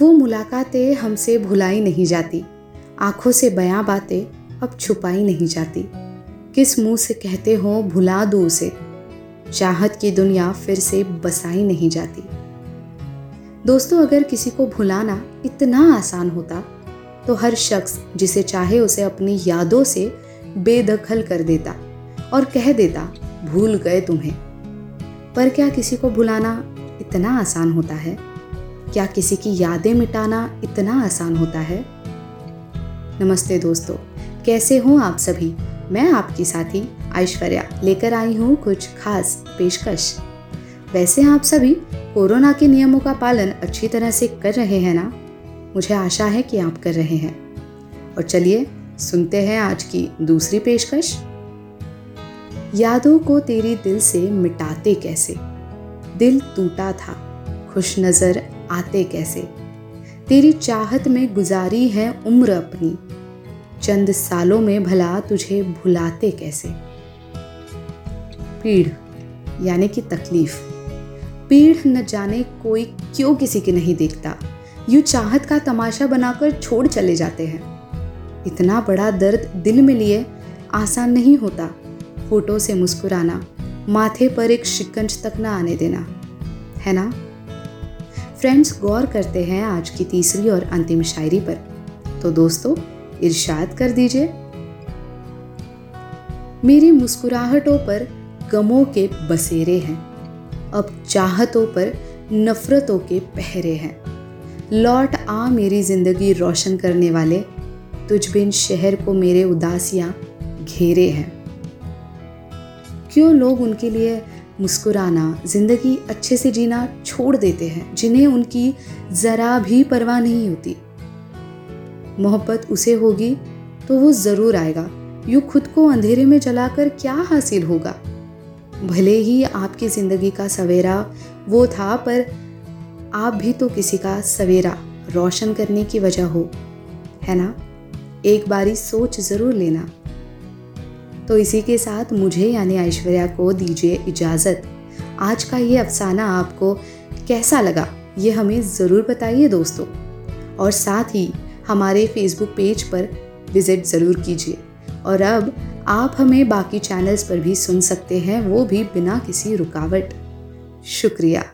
वो मुलाकातें हमसे भुलाई नहीं जाती। आँखों से बयां बातें अब छुपाई नहीं जाती। किस मुँह से कहते हो, भुला दो उसे। चाहत की दुनिया फिर से बसाई नहीं जाती। दोस्तों, अगर किसी को भुलाना इतना आसान होता तो हर शख्स जिसे चाहे उसे अपनी यादों से बेदखल कर देता और कह देता, भूल गए तुम्हें। पर क्या किसी को भुलाना इतना आसान होता है? क्या किसी की यादें मिटाना इतना आसान होता है? नमस्ते दोस्तों, कैसे हो आप सभी? मैं आपकी साथी ऐश्वर्या लेकर आई हूँ कुछ खास पेशकश। वैसे आप सभी कोरोना के नियमों का पालन अच्छी तरह से कर रहे हैं ना? मुझे आशा है कि आप कर रहे हैं। और चलिए सुनते हैं आज की दूसरी पेशकश। यादों को तेरी दिल से मिटाते कैसे? दिल टूटा था, खुश नज़र आते कैसे? तेरी चाहत में गुजारी है उम्र अपनी। चंद सालों में भला तुझे भुलाते कैसे? पीढ़, यानी कि तकलीफ़। पीढ़ न जाने कोई क्यों किसी की नहीं देखता। यू चाहत का तमाशा बनाकर छोड़ चले जाते हैं। इतना बड़ा दर्द दिल में लिए आसान नहीं होता। फ़ोटो से मुस्कुराना, माथे पर एक शिकंज तक ना आने देना। है ना? फ्रेंड्स गौर करते हैं आज की तीसरी और अंतिम शायरी पर। तो दोस्तों, इरशाद कर दीजिए। मेरी मुस्कुराहटों पर गमों के बसेरे हैं, अब चाहतों पर नफरतों के पहरे हैं। लौट आ मेरी ज़िंदगी रोशन करने वाले, तुझ बिन शहर को मेरे उदासियाँ घेरे हैं। क्यों लोग उनके लिए मुस्कुराना, ज़िंदगी अच्छे से जीना छोड़ देते हैं, जिन्हें उनकी ज़रा भी परवाह नहीं होती। मोहब्बत उसे होगी तो वो ज़रूर आएगा। यूँ खुद को अंधेरे में जलाकर क्या हासिल होगा? भले ही आपकी ज़िंदगी का सवेरा वो था, पर आप भी तो किसी का सवेरा रोशन करने की वजह हो। है ना? एक बारी सोच ज़रूर लेना। तो इसी के साथ मुझे, यानी ऐश्वर्या को दीजिए इजाज़त। आज का ये अफसाना आपको कैसा लगा, ये हमें ज़रूर बताइए दोस्तों। और साथ ही हमारे फेसबुक पेज पर विज़िट ज़रूर कीजिए। और अब आप हमें बाकी चैनल्स पर भी सुन सकते हैं, वो भी बिना किसी रुकावट। शुक्रिया।